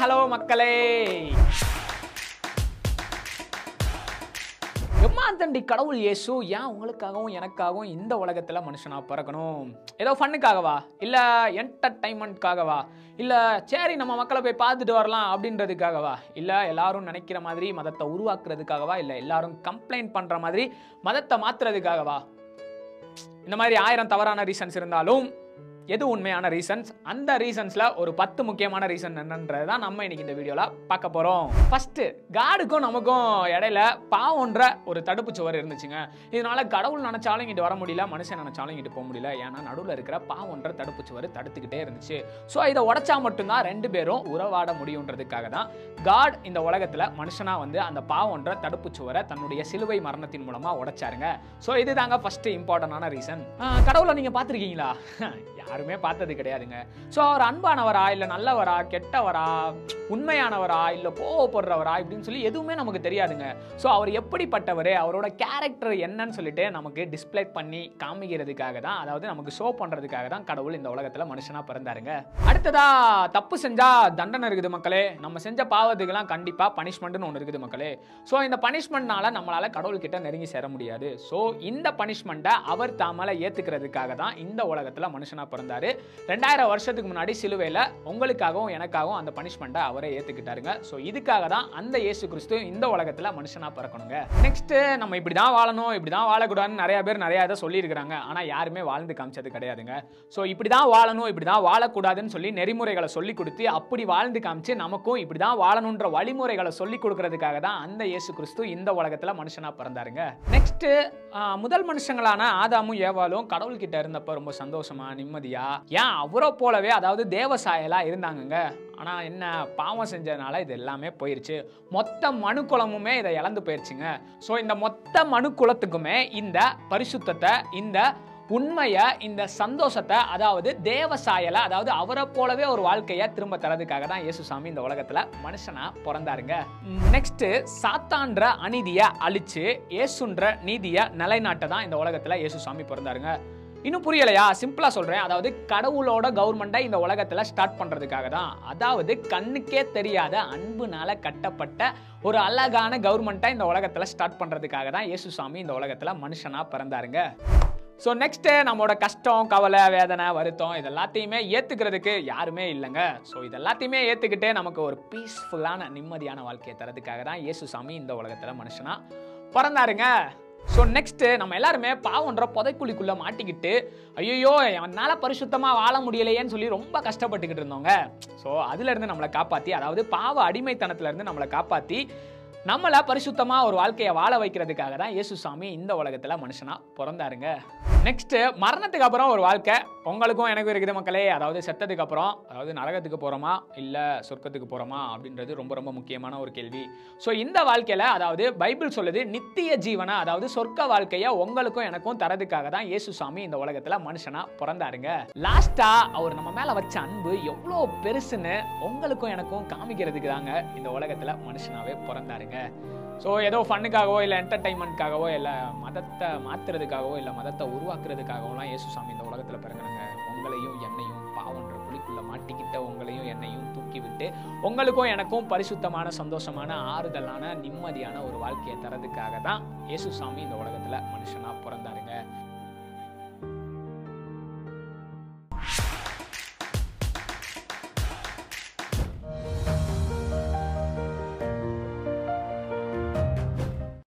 Hello மக்களே. எம்மாந்தண்டி கடவுள் இயேசு ஏன் உங்களுக்காகவும் எனக்காகவும் இந்த உலகத்தில் மனுஷனாக பிறக்கணும்? ஏதோ ஃபன்னுக்காகவா இல்லை என்டர்டைன்மெண்ட்காகவா இல்லை சரி நம்ம மக்களை போய் பார்த்துட்டு வரலாம் அப்படின்றதுக்காகவா? இல்லை எல்லாரும் நினைக்கிற மாதிரி மதத்தை உருவாக்குறதுக்காகவா? இல்லை எல்லாரும் கம்ப்ளைண்ட் பண்ணுற மாதிரி மதத்தை மாற்றுறதுக்காகவா இந்த மாதிரி ஆயிரம் தவறான ரீசன்ஸ் இருந்தாலும் எது உண்மையான ரீசன்ஸ் அந்த ரீசன்ஸ்ல ஒரு பத்து முக்கியமான ரீசன் என்னன்றது தான் நம்ம இன்னைக்கு இந்த வீடியோல பார்க்க போறோம். ஃபர்ஸ்ட் காடுக்கும் நமக்கும் இடையில பாவன்ற ஒரு தடுப்பு சுவர் இருந்துச்சுங்க. இதனால கடவுள் நினைச்சாலும் இங்கிட்டு வர முடியல மனுஷன் நினைச்சாலும் இங்கிட்டு போக முடியல. ஏன்னா நடுவில் இருக்கிற பாவன்ற தடுப்பு சுவர் தடுத்துக்கிட்டே இருந்துச்சு. ஸோ இதை உடைச்சா மட்டும்தான் ரெண்டு பேரும் உறவாட முடியுன்றதுக்காக தான் காட் இந்த உலகத்துல மனுஷனா வந்து அந்த பாவன்ற தடுப்பு சுவரை தன்னுடைய சிலுவை மரணத்தின் மூலமா உடைச்சாருங்க. ஸோ இதுதாங்க ஃபர்ஸ்ட் இம்பார்ட்டன்டான ரீசன் கடவுளை நீங்க பார்த்துருக்கீங்களா? யாருமே பார்த்தது கிடையாதுங்க. ஸோ அவர் அன்பானவரா இல்லை நல்லவரா கெட்டவரா உண்மையானவரா இல்லை கோவப்படுறவரா இப்படின்னு சொல்லி எதுவுமே நமக்கு தெரியாதுங்க. ஸோ அவர் எப்படிப்பட்டவர் அவரோட கேரக்டர் என்னன்னு சொல்லிட்டு நமக்கு டிஸ்பிளே பண்ணி காமிக்கிறதுக்காக தான் அதாவது நமக்கு ஷோ பண்ணுறதுக்காக தான் கடவுள் இந்த உலகத்தில் மனுஷனாக பிறந்தாருங்க. அடுத்ததா தப்பு செஞ்சா தண்டனை இருக்குது மக்களே. நம்ம செஞ்ச பாவத்துக்கெல்லாம் கண்டிப்பாக பனிஷ்மெண்ட்னு ஒன்று இருக்குது மக்களே. ஸோ இந்த பனிஷ்மெண்ட்னால நம்மளால கடவுள்கிட்ட நெருங்கி சேர முடியாது. ஸோ இந்த பனிஷ்மெண்ட்டை அவர் தாமலை ஏற்றுக்கிறதுக்காக தான் இந்த உலகத்தில் மனுஷனாக பிறந்தாரு. ரெண்டாயிரம் வருஷத்துக்கு முன்னாடி சிலுவையில் உங்களுக்காகவும் எனக்காகவும் அந்த பனிஷ்மெண்ட்டை அவரே ஏற்றுக்கிட்டாருங்க ஸோ இதுக்காக தான் அந்த இயேசு கிறிஸ்து இந்த உலகத்தில் மனுஷனாக பிறக்கணுங்க. நெக்ஸ்ட் நம்ம இப்படி தான் வாழணும் இப்படி தான் வாழக்கூடாதுன்னு நிறைய பேர் நிறைய இதை சொல்லியிருக்கிறாங்க. ஆனால் யாருமே வாழ்ந்து காமிச்சது கிடையாதுங்க. ஸோ இப்படி தான் வாழணும் இப்படி தான் வாழக்கூடாதுன்னு சொல்லி நெறிமுறைகளை சொல்லி கொடுத்து அப்படி வாழ்ந்து காமிச்சு நமக்கும் இப்படி தான் வாழணுன்ற வழிமுறைகளை சொல்லி கொடுக்கறதுக்காக தான் அந்த இயேசு கிறிஸ்து இந்த உலகத்தில் மனுஷனாக பிறந்தாருங்க. நெக்ஸ்ட் முதல் மனுஷங்களான ஆதாமும் ஏவாலும் கடவுள்கிட்ட இருந்தப்ப ரொம்ப சந்தோஷமா நிம்மதியா ஏன் அவரை போலவே அதாவது தேவசாயலா இருந்தாங்கங்க? ஆனா என்ன பாவம் செஞ்சதுனால இது எல்லாமே போயிருச்சு. மொத்த மனு குலமுமே இதை இழந்து போயிருச்சுங்க. ஸோ இந்த மொத்த மனு குலத்துக்குமே இந்த பரிசுத்தத்தை இந்த உண்மையை இந்த சந்தோஷத்தை அதாவது தேவசாயலை அதாவது அவரை போலவே ஒரு வாழ்க்கையை திரும்ப தரதுக்காக தான் இயேசுசாமி இந்த உலகத்துல மனுஷனாக பிறந்தாருங்க. நெக்ஸ்ட்டு சாத்தான்ற அநீதியை அழிச்சு இயேசுன்ற நீதியை நிலைநாட்ட தான் இந்த உலகத்துல இயேசுசாமி பிறந்தாருங்க. இன்னும் புரியலையா? சிம்பிளா சொல்றேன். அதாவது கடவுளோட கவர்மெண்ட்டை இந்த உலகத்துல ஸ்டார்ட் பண்றதுக்காக தான். அதாவது கண்ணுக்கே தெரியாத அன்புனால கட்டப்பட்ட ஒரு அழகான கவர்மெண்ட்டை இந்த உலகத்துல ஸ்டார்ட் பண்றதுக்காக தான் இயேசுசாமி இந்த உலகத்துல மனுஷனா பிறந்தாருங்க. ஸோ நெக்ஸ்ட்டு நம்மளோட கஷ்டம் கவலை வேதனை வருத்தம் இது எல்லாத்தையுமே ஏற்றுக்கிறதுக்கு யாருமே இல்லைங்க. ஸோ இது எல்லாத்தையுமே நமக்கு ஒரு பீஸ்ஃபுல்லான நிம்மதியான வாழ்க்கையை தரதுக்காக தான் இயேசுசாமி இந்த உலகத்தில் மனுஷனா பிறந்தாருங்க. ஸோ நெக்ஸ்ட்டு நம்ம எல்லாருமே பாவன்ற புதைக்குழிக்குள்ளே மாட்டிக்கிட்டு ஐயோ என்னால் பரிசுத்தமாக வாழ முடியலையேன்னு சொல்லி ரொம்ப கஷ்டப்பட்டுக்கிட்டு இருந்தோங்க ஸோ அதுலேருந்து நம்மளை காப்பாற்றி அதாவது பாவ அடிமைத்தனத்துலேருந்து நம்மளை காப்பாற்றி நம்மளை பரிசுத்தமாக ஒரு வாழ்க்கையை வாழ வைக்கிறதுக்காக தான் இயேசுசாமி இந்த உலகத்தில் மனுஷனாக பிறந்தாருங்க. நெக்ஸ்ட்டு மரணத்துக்கு அப்புறம் ஒரு வாழ்க்கை. உங்களுக்கும் எனக்கும் இருக்குது மக்களே. அதாவது செத்ததுக்கு அப்புறம் அதாவது நரகத்துக்கு போகிறோமா இல்லை சொர்க்கத்துக்கு போகிறோமா அப்படின்றது ரொம்ப ரொம்ப முக்கியமான ஒரு கேள்வி. ஸோ இந்த வாழ்க்கையில் அதாவது பைபிள் சொல்லுது நித்திய ஜீவனை அதாவது சொர்க்க வாழ்க்கையை உங்களுக்கும் எனக்கும் தரதுக்காக தான் இயேசுசாமி இந்த உலகத்தில் மனுஷனாக பிறந்தாருங்க. லாஸ்ட்டாக அவர் நம்ம மேலே வச்ச அன்பு எவ்வளோ பெருசுன்னு உங்களுக்கும் எனக்கும் காமிக்கிறதுக்கு தாங்க இந்த உலகத்தில் மனுஷனாகவே பிறந்தாருங்க. ஸோ ஏதோ ஃபன்னுக்காகவோ இல்லை என்டர்டைன்மெண்ட்காகவோ இல்லை மதத்தை மாற்றுறதுக்காகவோ இல்லை மதத்தை உருவாக்குறதுக்காகவோலாம் இயேசுசாமி இந்த உலகத்தில் பிறகுறாங்க உங்களையும் என்னையும் பாவன்ற குழிக்குள்ளே மாட்டிக்கிட்ட உங்களையும் என்னையும் தூக்கி விட்டு உங்களுக்கும் எனக்கும் பரிசுத்தமான சந்தோஷமான ஆறுதலான நிம்மதியான ஒரு வாழ்க்கையை தரதுக்காக தான் இயேசுசாமி இந்த உலகத்தில் மனுஷனாக பிறந்தாருங்க.